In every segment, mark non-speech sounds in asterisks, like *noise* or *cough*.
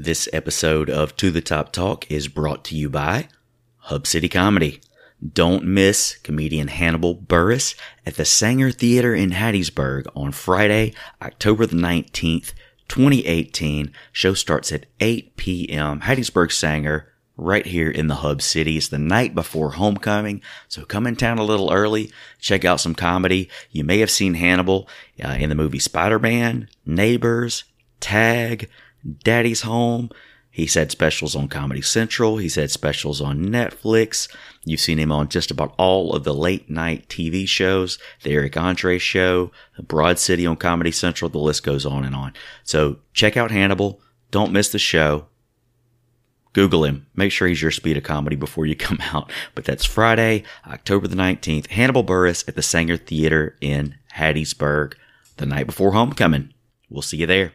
This episode of To the Top Talk is brought to you by Hub City Comedy. Don't miss comedian Hannibal Buress at the Saenger Theater in Hattiesburg on Friday, October the 19th, 2018. Show starts at 8 p.m. Hattiesburg Saenger right here in the Hub City. It's the night before homecoming, so come in town a little early, check out some comedy. You may have seen Hannibal uh, in the movie Spider-Man, Neighbors, Tag, Daddy's Home. He's had specials on Comedy Central. He's had specials on Netflix. You've seen him on just about all of the late night TV shows, the Eric Andre show, Broad City on Comedy Central. The list goes on and on. So check out Hannibal. Don't miss the show. Google him. Make sure he's your speed of comedy before you *laughs* come out. But that's Friday, October the 19th. Hannibal Buress at the Saenger Theater in Hattiesburg the night before homecoming. We'll see you there.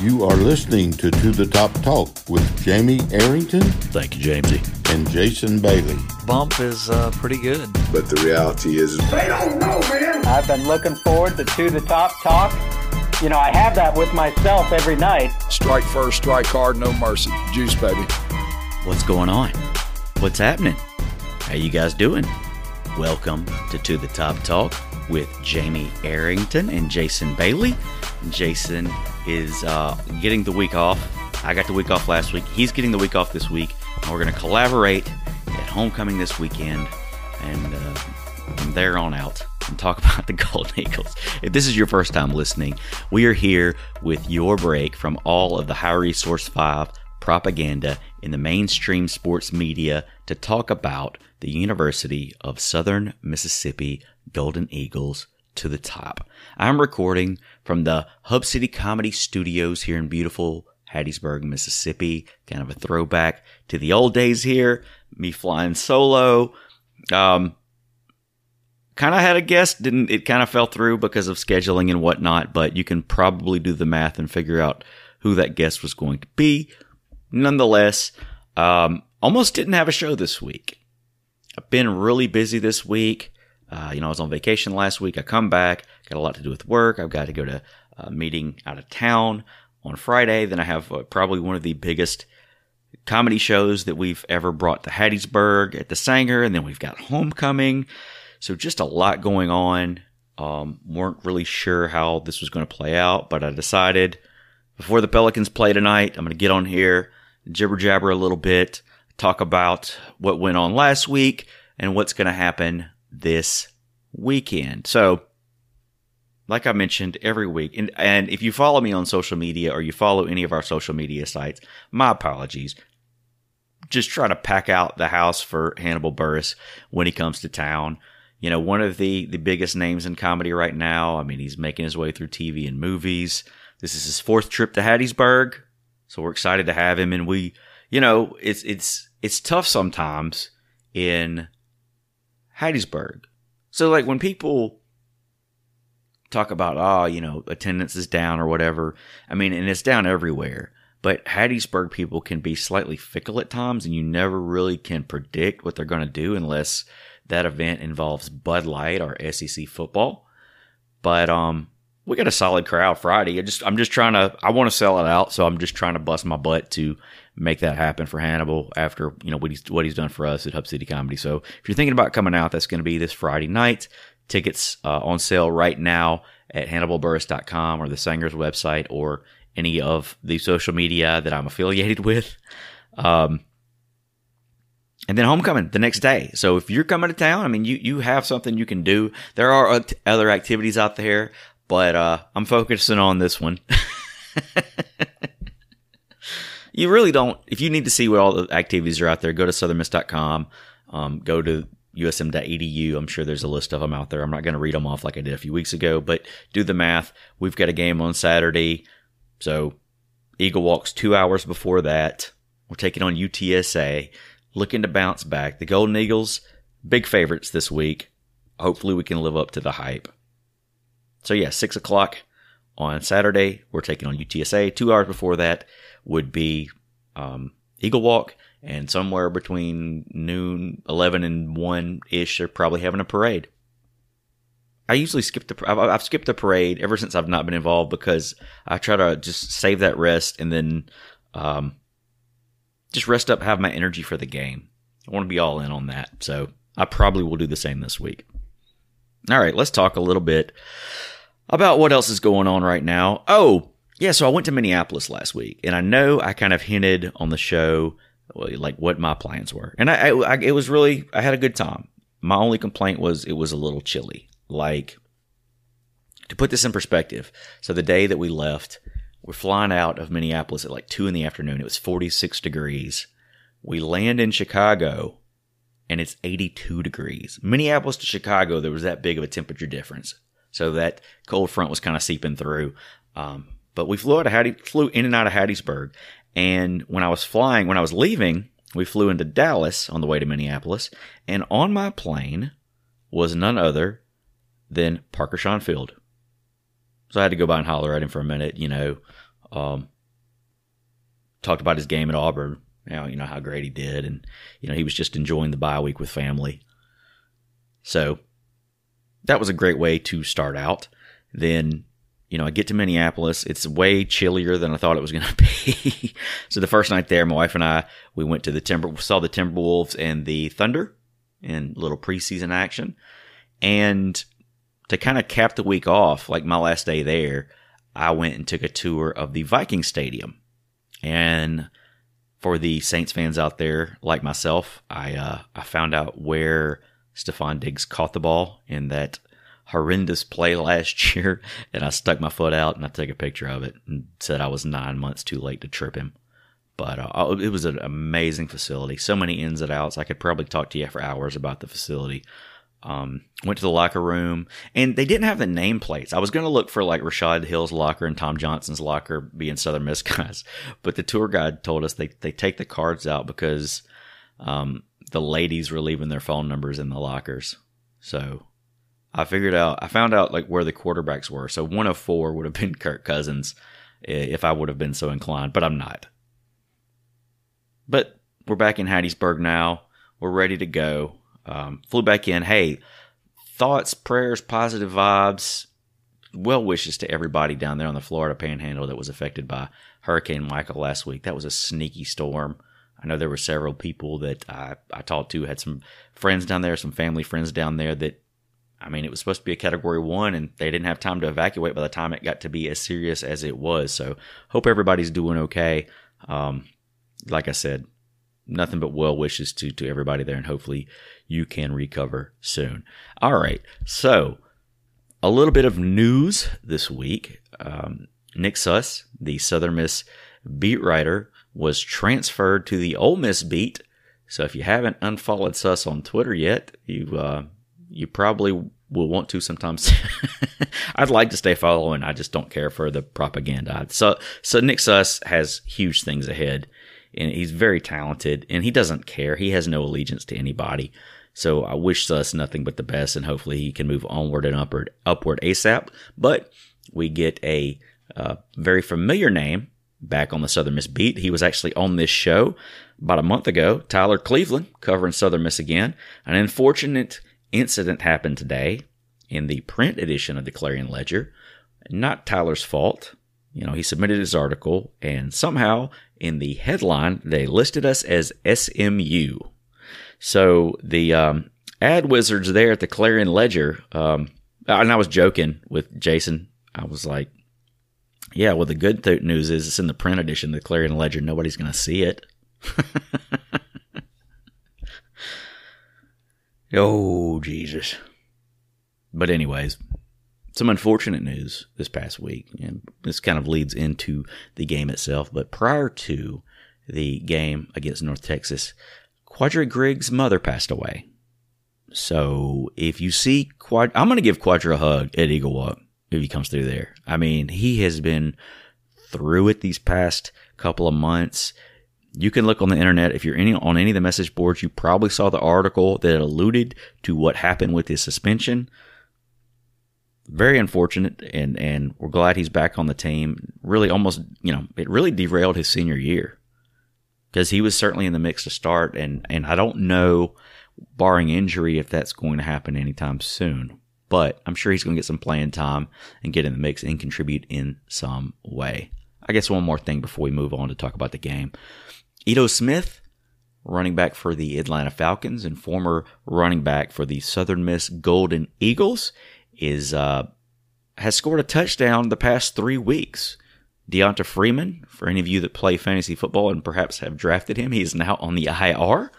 You are listening to To the Top Talk with Jamie Arrington Thank you, Jamesy. and Jason Bailey. bump is uh, pretty good. But the reality is, I've been looking forward to To the Top Talk. You know, I have that with myself every night. Strike first, strike hard, no mercy. Juice, baby. What's going on? What's happening? How you guys doing? Welcome to To the Top Talk with Jamie Arrington and Jason Bailey. Jason is uh, getting the week off. I got the week off last week. He's getting the week off this week. And we're going to collaborate at homecoming this weekend and uh, from there on out and talk *laughs* about the Golden Eagles. If this is your first time listening, we are here with your break from all of the High Resource 5 propaganda in the mainstream sports media to talk about the University of Southern Mississippi Golden Eagles to the top. I'm recording from the Hub City Comedy Studios here in beautiful Hattiesburg, Mississippi. Kind of a throwback to the old days here. Me flying solo. Um, kind of had a guess. Didn't it? Kind of fell through because of scheduling and whatnot. But you can probably do the math and figure out who that guest was going to be. Nonetheless, um, almost didn't have a show this week. I've been really busy this week. Uh, you know, I was on vacation last week. I come back, got a lot to do with work. I've got to go to a meeting out of town on Friday. Then I have uh, probably one of the biggest comedy shows that we've ever brought to Hattiesburg at the Saenger. And then we've got Homecoming. So just a lot going on. Um, weren't really sure how this was going to play out, but I decided before the Pelicans play tonight, I'm going to get on here, jibber jabber a little bit, talk about what went on last week and what's going to happen this weekend. So, like I mentioned every week, and, and if you follow me on social media or you follow any of our social media sites, my apologies. Just trying to pack out the house for Hannibal Buress when he comes to town. You know, one of the the biggest names in comedy right now. I mean, he's making his way through TV and movies. This is his fourth trip to Hattiesburg, so we're excited to have him. And we, you know, it's it's it's tough sometimes in Hattiesburg. So like when people talk about, oh, you know, attendance is down or whatever. I mean, and it's down everywhere. But Hattiesburg people can be slightly fickle at times, and you never really can predict what they're going to do unless that event involves Bud Light or SEC football. But um, we got a solid crowd Friday. I just I'm just trying to I want to sell it out, so I'm just trying to bust my butt to make that happen for Hannibal after you know what he's what he's done for us at Hub City Comedy. So if you're thinking about coming out, that's going to be this Friday night. Tickets uh, on sale right now at HannibalBuress.com or the Saenger's website or any of the social media that I'm affiliated with. Um, and then homecoming the next day. So if you're coming to town, I mean, you, you have something you can do. There are other activities out there, but, uh, I'm focusing on this one. *laughs* you really don't, if you need to see what all the activities are out there, go to southernmiss.com, um, go to usm.edu. I'm sure there's a list of them out there. I'm not going to read them off like I did a few weeks ago, but do the math. We've got a game on Saturday. So Eagle Walk's two hours before that. We're taking on UTSA looking to bounce back. The Golden Eagles, big favorites this week. Hopefully, we can live up to the hype. So, yeah, 6 o'clock on Saturday, we're taking on UTSA. Two hours before that would be um, Eagle Walk. And somewhere between noon, 11 and 1 ish, they're probably having a parade. I usually skip the. I've, I've skipped the parade ever since I've not been involved because I try to just save that rest and then um, just rest up, have my energy for the game. I want to be all in on that. So I probably will do the same this week. All right, let's talk a little bit about what else is going on right now. Oh, yeah, so I went to Minneapolis last week, and I know I kind of hinted on the show like what my plans were, and I, I, I it was really I had a good time. My only complaint was it was a little chilly. Like to put this in perspective, so the day that we left, we're flying out of Minneapolis at like two in the afternoon. It was forty six degrees. We land in Chicago, and it's eighty two degrees. Minneapolis to Chicago, there was that big of a temperature difference, so that cold front was kind of seeping through. Um, but we flew out of Hattie, flew in and out of Hattiesburg. And when I was flying, when I was leaving, we flew into Dallas on the way to Minneapolis. And on my plane was none other than Parker Shaunfield. So I had to go by and holler at him for a minute, you know. Um, talked about his game at Auburn, you know, you know how great he did, and you know he was just enjoying the bye week with family. So that was a great way to start out. Then you know, I get to Minneapolis. It's way chillier than I thought it was going *laughs* to be. so the first night there, my wife and I, we went to the Timber, saw the Timberwolves and the Thunder in little preseason action. And to kind of cap the week off, like my last day there, I went and took a tour of the Viking Stadium. And for the Saints fans out there, like myself, I uh, I found out where Stefon Diggs caught the ball in that horrendous play last *laughs* year, and I stuck my foot out and I took a picture of it and said I was nine months too late to trip him. But uh, it was an amazing facility. So many ins and outs. I could probably talk to you for hours about the facility. Um, went to the locker room, and they didn't have the nameplates. I was going to look for like Rashod Hill's locker and Tom Johnson's locker being Southern Miss guys, *laughs* but the tour guide told us they they take the cards out because um, the ladies were leaving their phone numbers in the lockers. So I figured out, I found out like where the quarterbacks were. So one of four would have been *laughs* Kirk Cousins if I would have been so inclined, but I'm not. But we're back in Hattiesburg now. We're ready to go. Um, flew back in. Hey, thoughts, prayers, positive vibes, well wishes to everybody down there on the Florida Panhandle that was affected by Hurricane Michael last week. That was a sneaky storm. I know there were several people that I, I talked to, had some friends down there, some family friends down there that I mean, it was supposed to be a category one, and they didn't have time to evacuate by the time it got to be as serious as it was. So, hope everybody's doing okay. Um, like I said, nothing but well wishes to to everybody there, and hopefully you can recover soon. All right, so a little bit of news this week. Um, Nick Suss, the Southern Miss beat writer, was transferred to the Ole Miss beat. So if you haven't unfollowed Suss on Twitter yet, you uh, you probably will want to sometimes. *laughs* I'd like to stay following. I just don't care for the propaganda. So, so Nick Suss has huge things ahead, and he's very talented, and he doesn't care. He has no allegiance to anybody. So I wish Suss nothing but the best, and hopefully he can move onward and upward, upward ASAP. But we get a uh, very familiar name back on the Southern Miss beat. He was actually on this show about a month ago. Tyler Cleveland covering Southern Miss again. An unfortunate incident happened today in the print edition of the Clarion Ledger. Not Tyler's fault. You know, he submitted his article, and somehow in the headline, they listed us as SMU. So the um, ad wizards there at the Clarion Ledger, um, and I was joking with Jason. I was like, yeah, well, the good th- news is it's in the print edition of the Clarion Ledger. Nobody's going to see it. *laughs* Oh, Jesus. But, anyways, some unfortunate news this past week. And this kind of leads into the game itself. But prior to the game against North Texas, Kwadra Griggs' mother passed away. So if you see Quad, I'm going to give Kwadra a hug at Eagle Walk if he comes through there. I mean, he has been through it these past couple of months. You can look on the internet if you're any on any of the message boards. You probably saw the article that alluded to what happened with his suspension. Very unfortunate, and and we're glad he's back on the team. Really, almost you know, it really derailed his senior year because he was certainly in the mix to start, and and I don't know, barring injury, if that's going to happen anytime soon. But I'm sure he's going to get some playing time and get in the mix and contribute in some way. I guess one more thing before we move on to talk about the game. Ito Smith, running back for the Atlanta Falcons and former running back for the Southern Miss Golden Eagles, is uh, has scored a touchdown the past three weeks. Devonta Freeman, for any of you that play fantasy football and perhaps have drafted him, he is now on the IR.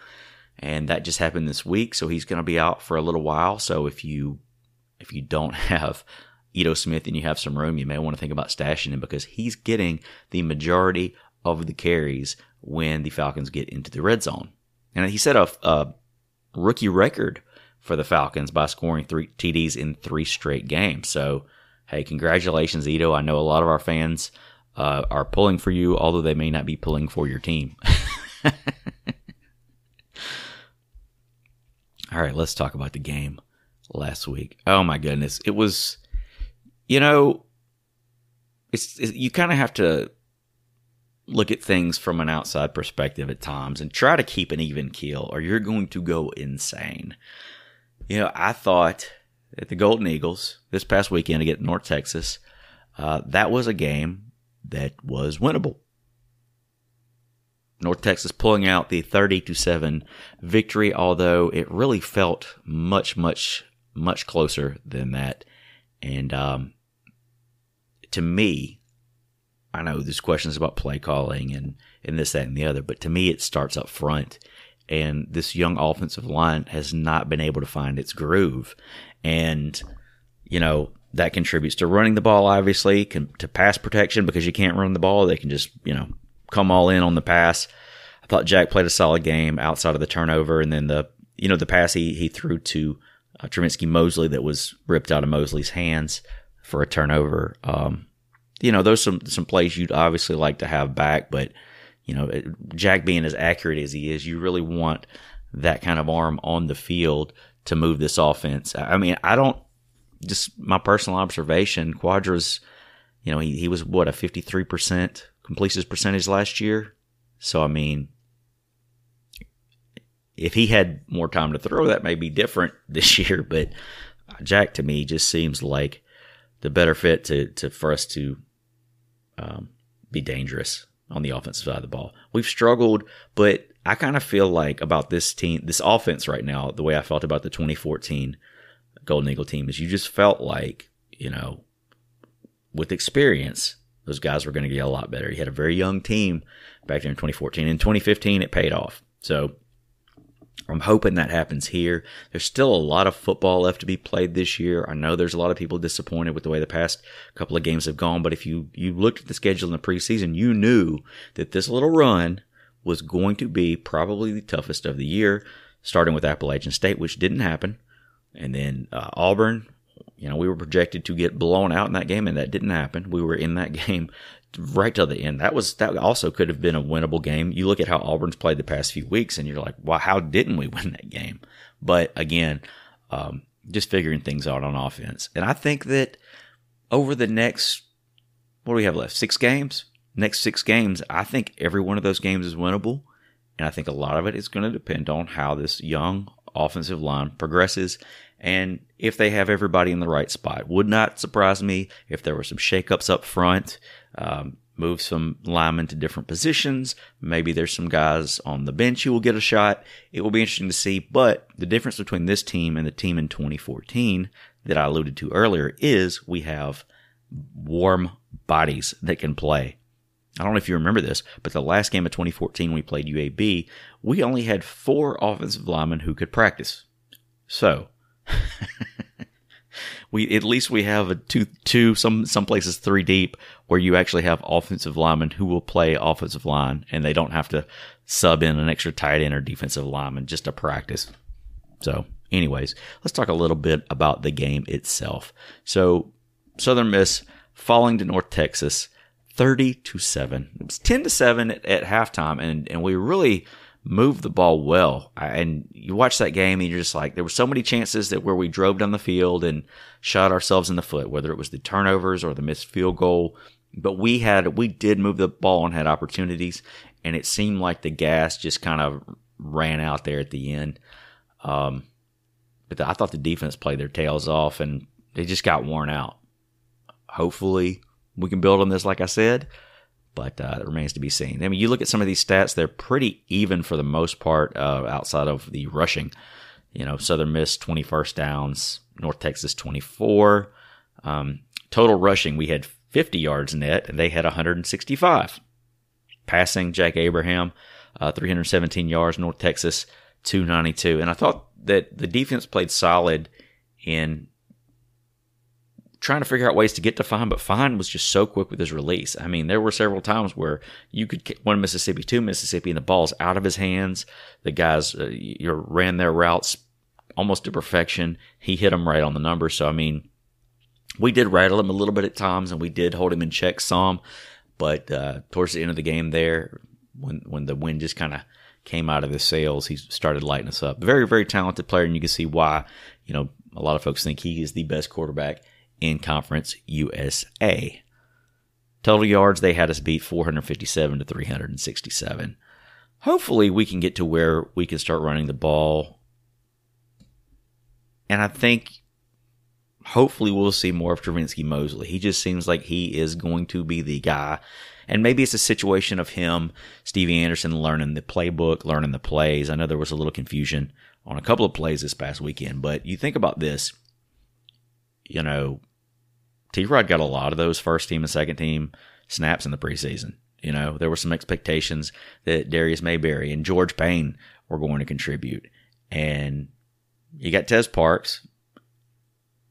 And that just happened this week, so he's going to be out for a little while. So if you if you don't have Ito Smith and you have some room, you may want to think about stashing him because he's getting the majority of the carries when the Falcons get into the red zone. And he set a, a rookie record for the Falcons by scoring three TDs in three straight games. So, hey, congratulations, Ito. I know a lot of our fans uh, are pulling for you, although they may not be pulling for your team. *laughs* All right, let's talk about the game last week. Oh my goodness, it was, you know, it's, you kind of have to look at things from an outside perspective at times and try to keep an even keel, or you're going to go insane. You know, I thought at the Golden Eagles this past weekend against North Texas, uh, that was a game that was winnable. North Texas pulling out the 30 to 7 victory, although it really felt much, much, much closer than that. And um, to me, I know there's questions about play calling and, and this, that, and the other, but to me, it starts up front. And this young offensive line has not been able to find its groove. And, you know, that contributes to running the ball, obviously, can, to pass protection because you can't run the ball. They can just, you know, come all in on the pass. I thought Jack played a solid game outside of the turnover, and then the you know the pass he he threw to uh, Mosley that was ripped out of Mosley's hands for a turnover. Um, you know those some some plays you'd obviously like to have back, but you know Jack being as accurate as he is, you really want that kind of arm on the field to move this offense. I mean, I don't just my personal observation. Kwadra's, you know, he he was what a fifty three percent completions percentage last year. So, I mean, if he had more time to throw, that may be different *laughs* this year. But Jack, to me, just seems like the better fit to, to for us to um, be dangerous on the offensive side of the ball. We've struggled, but I kind of feel like about this team, this offense right now, the way I felt about the 2014 Golden Eagle team is you just felt like, you know, with experience, those guys were going to get a lot better. He had a very young team back there in 2014. In 2015, it paid off. So I'm hoping that happens here. There's still a lot of football left to be played this year. I know there's a lot of people disappointed with the way the past couple of games have gone, but if you, you looked at the schedule in the preseason, you knew that this little run was going to be probably the toughest of the year, starting with Appalachian State, which didn't happen. And then uh, Auburn, you know, we were projected to get blown out in that game, and that didn't happen. We were in that *laughs* game right till the end. That was that also could have been a winnable game. You look at how Auburn's played the past few weeks, and you're like, "Well, how didn't we *laughs* win that game?" But again, um, just figuring things out on offense, and I think that over the next what do we have left? Six games. Next six games, I think every one of those games is winnable, and I think a lot of it is going to depend on how this young offensive line progresses and if they have everybody in the right spot. Would not surprise me if there were some shakeups up front, um, move some linemen to different positions. Maybe there's some guys on the bench who will get a shot. It will be interesting to see. But the difference between this team and the team in 2014 that I alluded to earlier is we have warm bodies that can play. I don't know if you remember this, but the last game of 2014 we played UAB, we only had four offensive linemen who could practice. So *laughs* we at least we have a two two some some places three deep where you actually have offensive linemen who will play offensive line and they don't have to sub in an extra tight end or defensive lineman just to practice. So, anyways, let's talk a little bit about the game itself. So, Southern Miss falling to North Texas 30 to 7. It was 10 to 7 at, at halftime and and we really moved the ball well. And you watch that game and you're just like, there were so many chances that where we drove down the field and shot ourselves in the foot, whether it was the turnovers or the missed field goal. But we had, we did move the ball and had opportunities. And it seemed like the gas just kind of ran out there at the end. Um, but I thought the defense played their tails off and they just got worn out. Hopefully we can build on this, like I said. But uh, it remains to be seen. I mean, you look at some of these stats; they're pretty even for the most part, uh, outside of the rushing. You know, Southern Miss twenty first downs, North Texas 24. Um, total rushing, we had 50 yards net, and they had 165. Passing, Jack Abraham, uh, 317 yards, North Texas 292. And I thought that the defense played solid in trying to figure out ways to get to Fine, but Fine was just so quick with his release. I mean, there were several times where you could get one Mississippi, two Mississippi, and the ball's out of his hands. The guys uh, you ran their routes almost to perfection. He hit them right on the number. So, I mean, we did rattle him a little bit at times, and we did hold him in check some. But uh, towards the end of the game, there, when when the wind just kind of came out of the sails, he started lighting us up. Very, very talented player, and you can see why. You know, a lot of folks think he is the best quarterback in Conference USA. Total yards, they had us beat 457 to 367. Hopefully, we can get to where we can start running the ball. And I think hopefully we'll see more of Trivenskey Mosley. He just seems like he is going to be the guy. And maybe it's a situation of him, Stevie Anderson, learning the playbook, learning the plays. I know there was a little confusion on a couple of plays this past weekend, but you think about this. You know, T Rod got a lot of those first team and second team snaps in the preseason. You know, there were some expectations that Darius Mayberry and George Payne were going to contribute. And you got Tez Parks,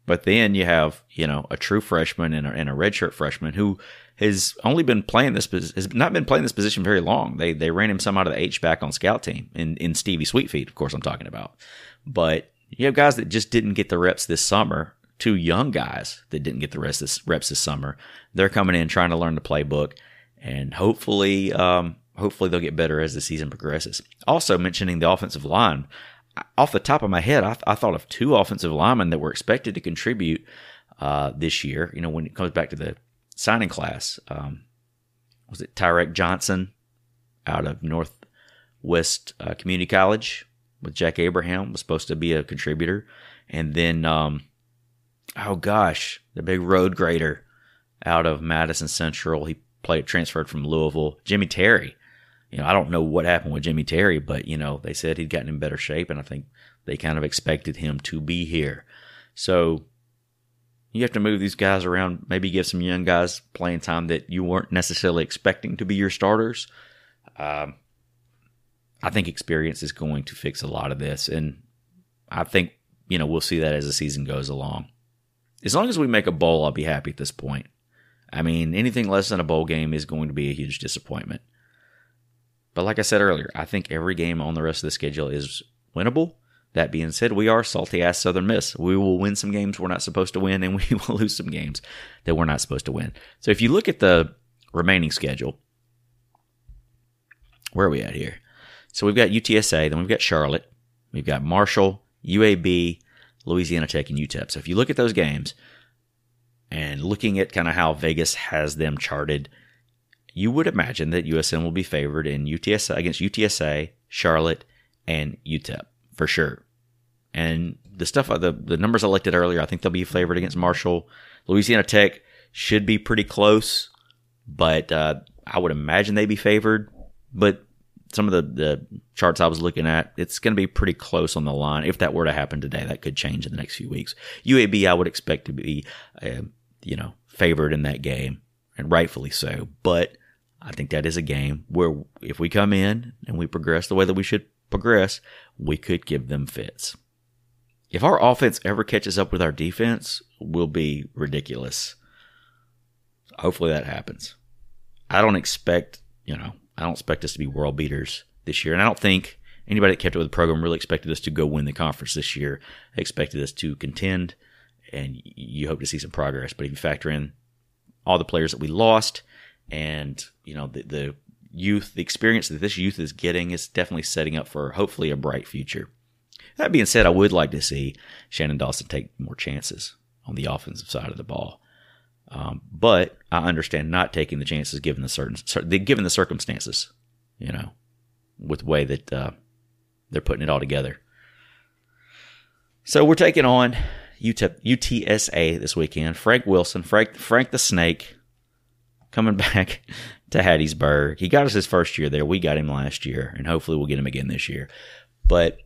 but then you have, you know, a true freshman and a, and a redshirt freshman who has only been playing this has not been playing this position very long. They they ran him some out of the H back on scout team in in Stevie Sweetfeet, of course I'm talking about. But you have guys that just didn't get the reps this summer two young guys that didn't get the rest this, reps this summer. They're coming in trying to learn the playbook, and hopefully, um, hopefully they'll get better as the season progresses. Also, mentioning the offensive line, off the top of my head, I, I thought of two offensive linemen that were expected to contribute uh, this year. You know, when it comes back to the signing class, um, was it Tyrek Johnson out of Northwest uh, Community College with Jack Abraham was supposed to be a contributor, and then um, oh gosh, the big road grader out of Madison Central. He played transferred from Louisville. Jimmy Terry. You know, I don't know what happened with Jimmy Terry, but you know, they said he'd gotten in better shape, and I think they kind of expected him to be here. So you have to move these guys around, maybe give some young guys playing time that you weren't necessarily expecting to be your starters. Um, I think experience is going to fix a lot of this, and I think you know we'll see that as the season goes along as long as we make a bowl, I'll be happy at this point. I mean, anything less than a bowl game is going to be a huge disappointment. But like I said earlier, I think every game on the rest of the schedule is winnable. That being said, we are salty ass Southern Miss. We will win some games we're not supposed to win, and we *laughs* will lose some games that we're not supposed to win. So if you look at the remaining schedule, where are we at here? So we've got UTSA, then we've got Charlotte, we've got Marshall, UAB, Louisiana Tech, and UTEP. So if you look at those games and looking at kind of how Vegas has them charted, you would imagine that USM will be favored in UTSA against UTSA, Charlotte, and UTEP for sure. And the stuff, the the numbers I looked at earlier, I think they'll be favored against Marshall. Louisiana Tech should be pretty close, but uh, I would imagine they'd be favored. But some of the, the charts I was looking at, it's going to be pretty close on the line. If that were to happen today, that could change in the next few weeks. UAB, I would expect to be, uh, you know, favored in that game, and rightfully so. But I think that is a game where if we come in and we progress the way that we should progress, we could give them fits. If our offense ever catches up with our defense, we'll be ridiculous. Hopefully that happens. I don't expect, you know, I don't expect us to be world beaters this year. And I don't think anybody that kept up with the program really expected us to go win the conference this year. They expected us to contend, and you hope to see some progress. But if you factor in all the players that we lost and, you know, the, the youth, the experience that this youth is getting is definitely setting up for hopefully a bright future. That being said, I would like to see Shannon Dawson take more chances on the offensive side of the ball. Um, but I understand not taking the chances given the certain given the circumstances, you know, with the way that uh, they're putting it all together. So we're taking on UTEP, UTSA this weekend. Frank Wilson, Frank Frank the Snake, coming *laughs* back to Hattiesburg. He got us his first year there. We got him last year, and hopefully we'll get him again this year. But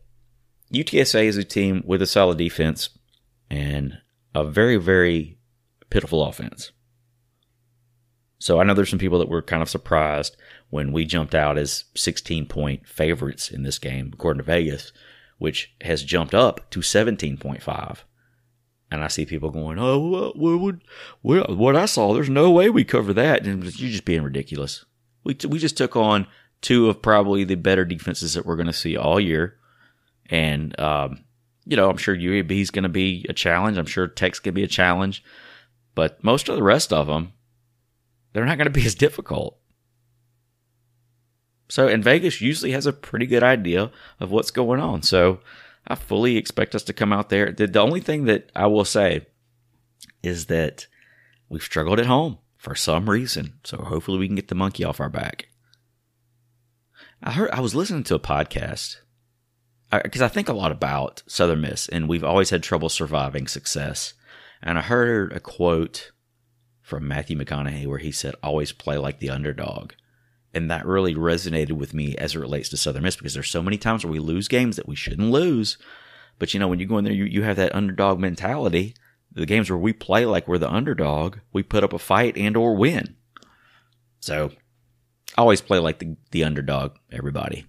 UTSA is a team with a solid defense and a very, very pitiful offense. So I know there's some people that were kind of surprised when we jumped out as 16 point favorites in this game, according to Vegas, which has jumped up to 17.5. And I see people going, "Oh, what, what, what, I saw, there's no way we cover that." And you're just being ridiculous. We we just took on two of probably the better defenses that we're going to see all year, and um, you know, I'm sure UAB is going to be a challenge. I'm sure Tech's going to be a challenge, but most of the rest of them, they're not going to be as difficult. So, and Vegas usually has a pretty good idea of what's going on. So, I fully expect us to come out there. The, the only thing that I will say is that we've struggled at home for some reason. So, hopefully, we can get the monkey off our back. I heard I was listening to a podcast uh, because I, I think a lot about Southern Miss, and we've always had trouble surviving success. And I heard a quote from Matthew McConaughey where he said, "Always play like the underdog." and that really resonated with me as it relates to Southern Miss because there's so many times where we lose games that we shouldn't lose. But you know, when you go in there, you, you have that underdog mentality. The games where we play like we're the underdog, we put up a fight and or win. So always play like the, the underdog, everybody.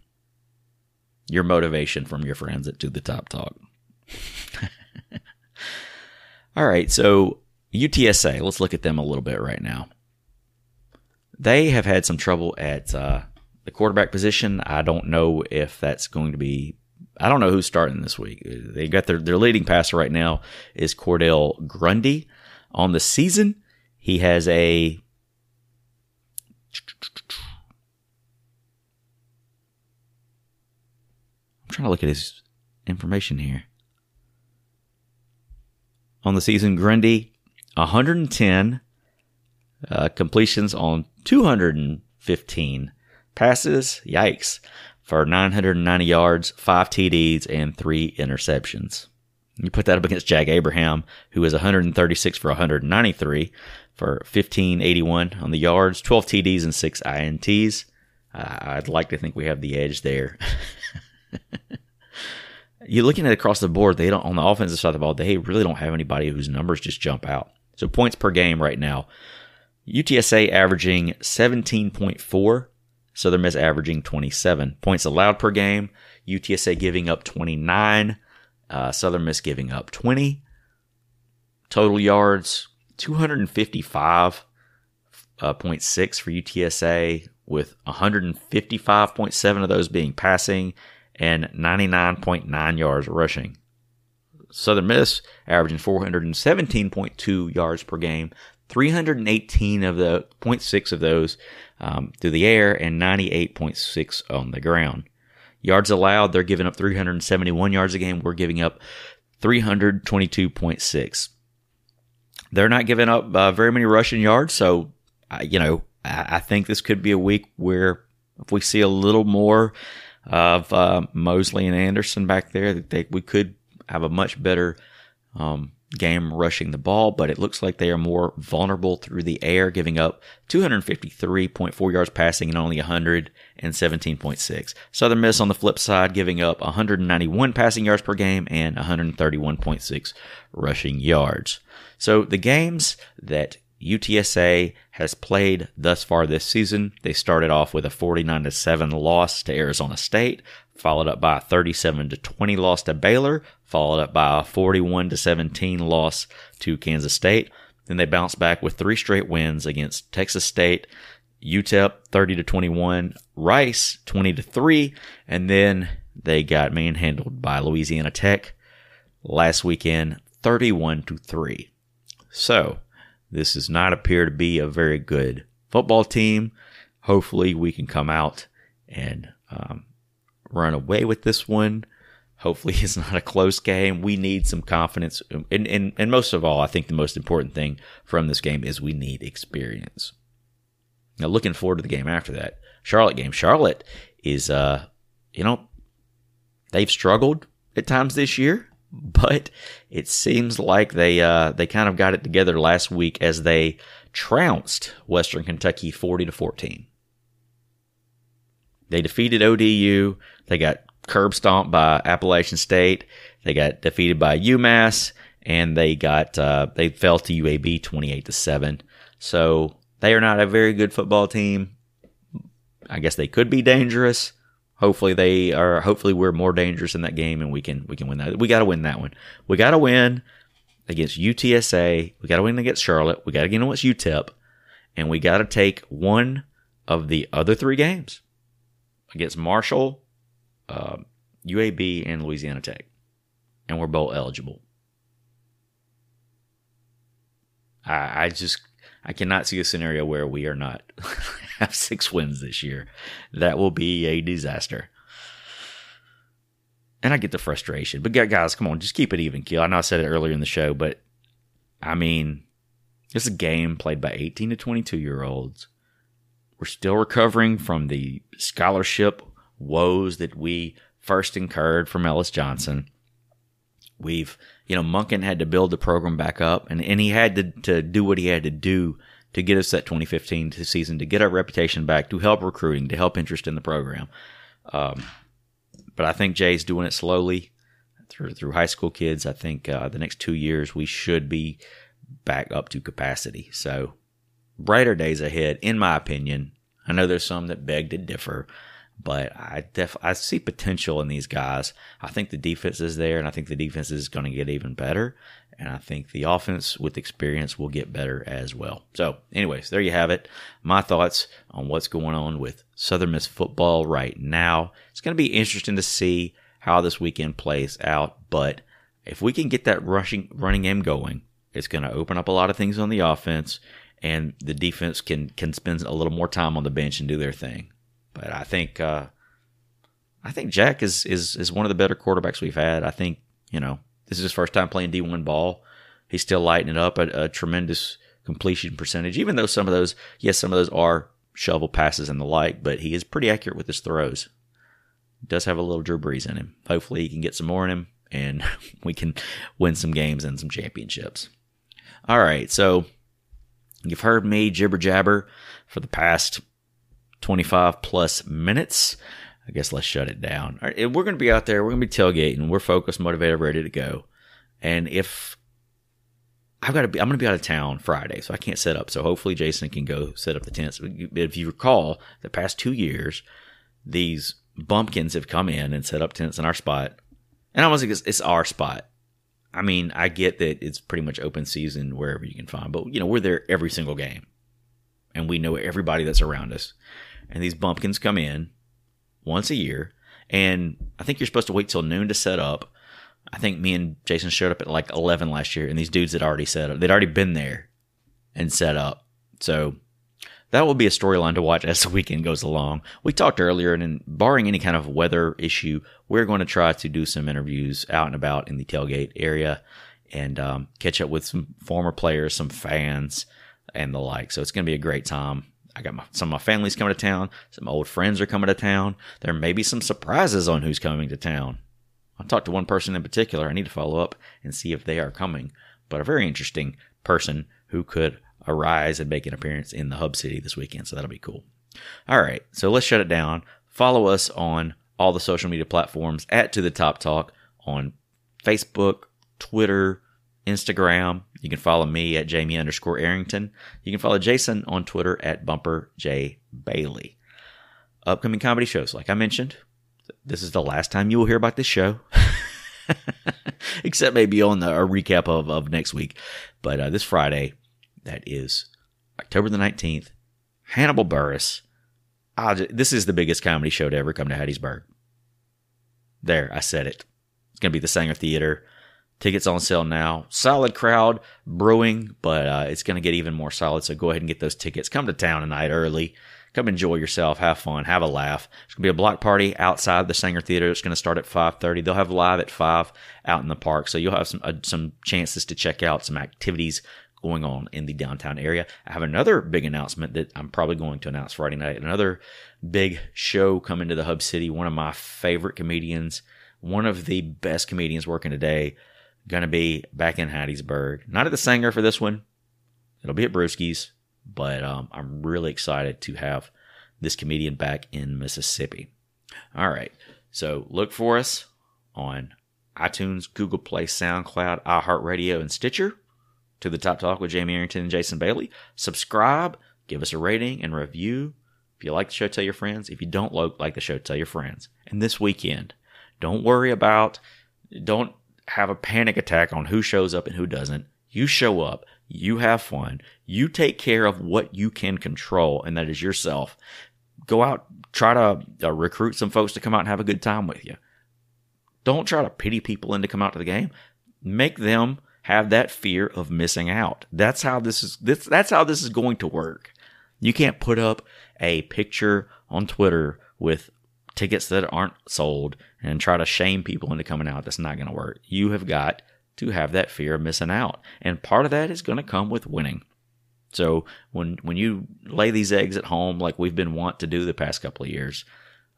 Your motivation from your friends at To the Top Talk. *laughs* All right, so UTSA, let's look at them a little bit right now. They have had some trouble at uh, the quarterback position. I don't know if that's going to be. I don't know who's starting this week. They got their their leading passer right now is Cordale Grundy. On the season, he has a I'm trying to look at his information here. On the season, Grundy, 110 uh, completions on 215 passes. Yikes. For 990 yards, five TDs, and three interceptions. You put that up against Jack Abraham, who is 136 for 193 for 1581 on the yards, 12 TDs and six INTs. Uh, I'd like to think we have the edge there. *laughs* You're looking at across the board. They don't on the offensive side of the ball. They really don't have anybody whose numbers just jump out. So points per game right now. UTSA averaging 17.4, Southern Miss averaging 27 points allowed per game. UTSA giving up 29, uh, Southern Miss giving up 20. Total yards 255.6 uh, for UTSA, with 155.7 of those being passing and 99.9 yards rushing. Southern Miss averaging 417.2 yards per game, 318 of the 0.6 of those um, through the air and 98.6 on the ground. Yards allowed, they're giving up 371 yards a game. We're giving up 322.6. They're not giving up uh, very many rushing yards, so uh, you know I, I, think this could be a week where if we see a little more of uh, Mosley and Anderson back there, they, we could have a much better um, game rushing the ball, but it looks like they are more vulnerable through the air, giving up 253.4 yards passing and only 117.6. Southern Miss on the flip side, giving up 191 passing yards per game and 131.6 rushing yards. So the games that UTSA has played thus far this season. They started off with a 49 7 loss to Arizona State, followed up by a 37 20 loss to Baylor, followed up by a 41 to 17 loss to Kansas State. Then they bounced back with three straight wins against Texas State, UTEP 30 to 21, Rice 20 to 3, and then they got manhandled by Louisiana Tech last weekend 31 to 3. So, this does not appear to be a very good football team. Hopefully, we can come out and um, run away with this one. Hopefully, *laughs* it's not a close game. We need some confidence. And, and, and most of all, I think the most important thing from this game is we need experience. Now, looking forward to the game after that. Charlotte game. Charlotte is, uh, you know, they've struggled at times this year, *laughs* but it seems like they, uh, they kind of got it together last week as they trounced Western Kentucky 40 to 14. They defeated ODU. They got curb stomped by Appalachian State. They got defeated by UMass, and they got uh, they fell to UAB 28 to seven. So they are not a very good football team. I guess they could be dangerous. Hopefully they are. Hopefully we're more dangerous in that game, and we can we can win that. We got to win that one. We got to win against UTSA. We got to win against Charlotte. We got to get against UTEP, and we got to take one of the other three games against Marshall, uh, UAB, and Louisiana Tech, and we're bowl eligible. I, I just I cannot see a scenario where we are not *laughs* have six wins this year. That will be a disaster. And I get the frustration. But guys, come on, just keep it even, kill. I know I said it earlier in the show, but I mean, it's a game played by 18 to 22 year olds. We're still recovering from the scholarship woes that we first incurred from Ellis Johnson. We've, you know, Monken had to build the program back up and, and he had to, to do what he had to do to get us that 2015 season, to get our reputation back, to help recruiting, to help interest in the program. Um, but I think Jay's doing it slowly through through high school kids. I think uh, the next two years we should be back up to capacity. So brighter days ahead, in my opinion. I know there's some that beg to differ, but I def I see potential in these guys. I think the defense is there, and I think the defense is going to get even better. And I think the offense with experience will get better as well. So, anyways, there you have it. My thoughts on what's going on with Southern Miss football right now. It's going to be interesting to see how this weekend plays out. But if we can get that rushing running game going, it's going to open up a lot of things on the offense, and the defense can can spend a little more time on the bench and do their thing. But I think uh, I think Jack is is is one of the better quarterbacks we've had. I think you know this is his first time playing D1 ball. He's still lighting it up at a tremendous completion percentage, even though some of those, yes, some of those are shovel passes and the like, but he is pretty accurate with his throws. Does have a little Drew Brees in him. Hopefully, he can get some more in him, and *laughs* we can win some games and some championships. All right, so you've heard me jibber jabber for the past 25 plus minutes. I guess let's shut it down. Right, we're going to be out there. We're going to be tailgating. We're focused, motivated, ready to go. And if I've got to be, I'm going to be out of town Friday, so I can't set up. So hopefully Jason can go set up the tents. If you recall, the past two years, these bumpkins have come in and set up tents in our spot. And I was like, it's our spot. I mean, I get that it's pretty much open season wherever you can find, but you know, we're there every single game. And we know everybody that's around us. And these bumpkins come in once a year. And I think you're supposed to wait till noon to set up. I think me and Jason showed up at like 11 last year, and these dudes had already set up. They'd already been there and set up. So that will be a storyline to watch as the weekend goes along. We talked earlier, and in, barring any kind of weather issue, we're going to try to do some interviews out and about in the tailgate area and um, catch up with some former players, some fans, and the like. So it's going to be a great time. I got my, some of my family's coming to town. Some old friends are coming to town. There may be some surprises on who's coming to town. I talked to one person in particular. I need to follow up and see if they are coming. But a very interesting person who could arise and make an appearance in the hub city this weekend. So that'll be cool. All right. So let's shut it down. Follow us on all the social media platforms at To the Top Talk on Facebook, Twitter, Instagram. You can follow me at Jamie underscore Arrington. You can follow Jason on Twitter at Bumper J Bailey. Upcoming comedy shows, like I mentioned, this is the last time you will hear about this show. *laughs* Except maybe on the, a recap of, of next week. But uh, this Friday, that is October the 19th, Hannibal Buress. Just, this is the biggest comedy show to ever come to Hattiesburg. There, I said it. It's going to be the Saenger Theater. Tickets on sale now. Solid crowd brewing, but uh, it's going to get even more solid. So go ahead and get those tickets. Come to town tonight early. Come enjoy yourself, have fun, have a laugh. It's gonna be a block party outside the Saenger Theater. It's gonna start at 5:30. They'll have live at five out in the park, so you'll have some uh, some chances to check out some activities going on in the downtown area. I have another big announcement that I'm probably going to announce Friday night. Another big show coming to the Hub City. One of my favorite comedians, one of the best comedians working today going to be back in Hattiesburg. Not at the Saenger for this one. It'll be at Brewski's. but um, I'm really excited to have this comedian back in Mississippi. All right, so look for us on iTunes, Google Play, SoundCloud, iHeartRadio, and Stitcher. To the Top Talk with Jamie Arrington and Jason Bailey. Subscribe, give us a rating and review. If you like the show, tell your friends. If you don't like the show, tell your friends. And this weekend, don't worry about, don't have a panic attack on who shows up and who doesn't. You show up, you have fun, you take care of what you can control, and that is yourself. Go out, try to uh, recruit some folks to come out and have a good time with you. Don't try to pity people into come out to the game. Make them have that fear of missing out. That's how this is this that's how this is going to work. You can't put up a picture on Twitter with tickets that aren't sold and try to shame people into coming out. That's not going to work. You have got to have that fear of missing out. And part of that is going to come with winning. So when when you lay these eggs at home like we've been want to do the past couple of years,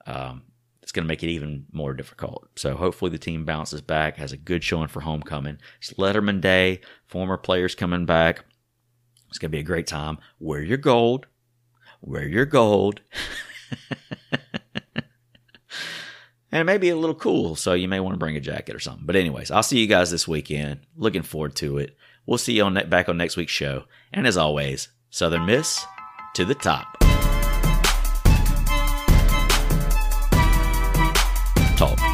um, it's going to make it even more difficult. So hopefully the team bounces back, has a good showing for homecoming. It's Letterman Day, former players coming back. It's going to be a great time. Wear your gold. Wear your gold. *laughs* and it may be a little cool. So you may want to bring a jacket or something. But, anyways, I'll see you guys this weekend. Looking forward to it. We'll see you on back on next week's show. And as always, Southern Miss to the top. Talk.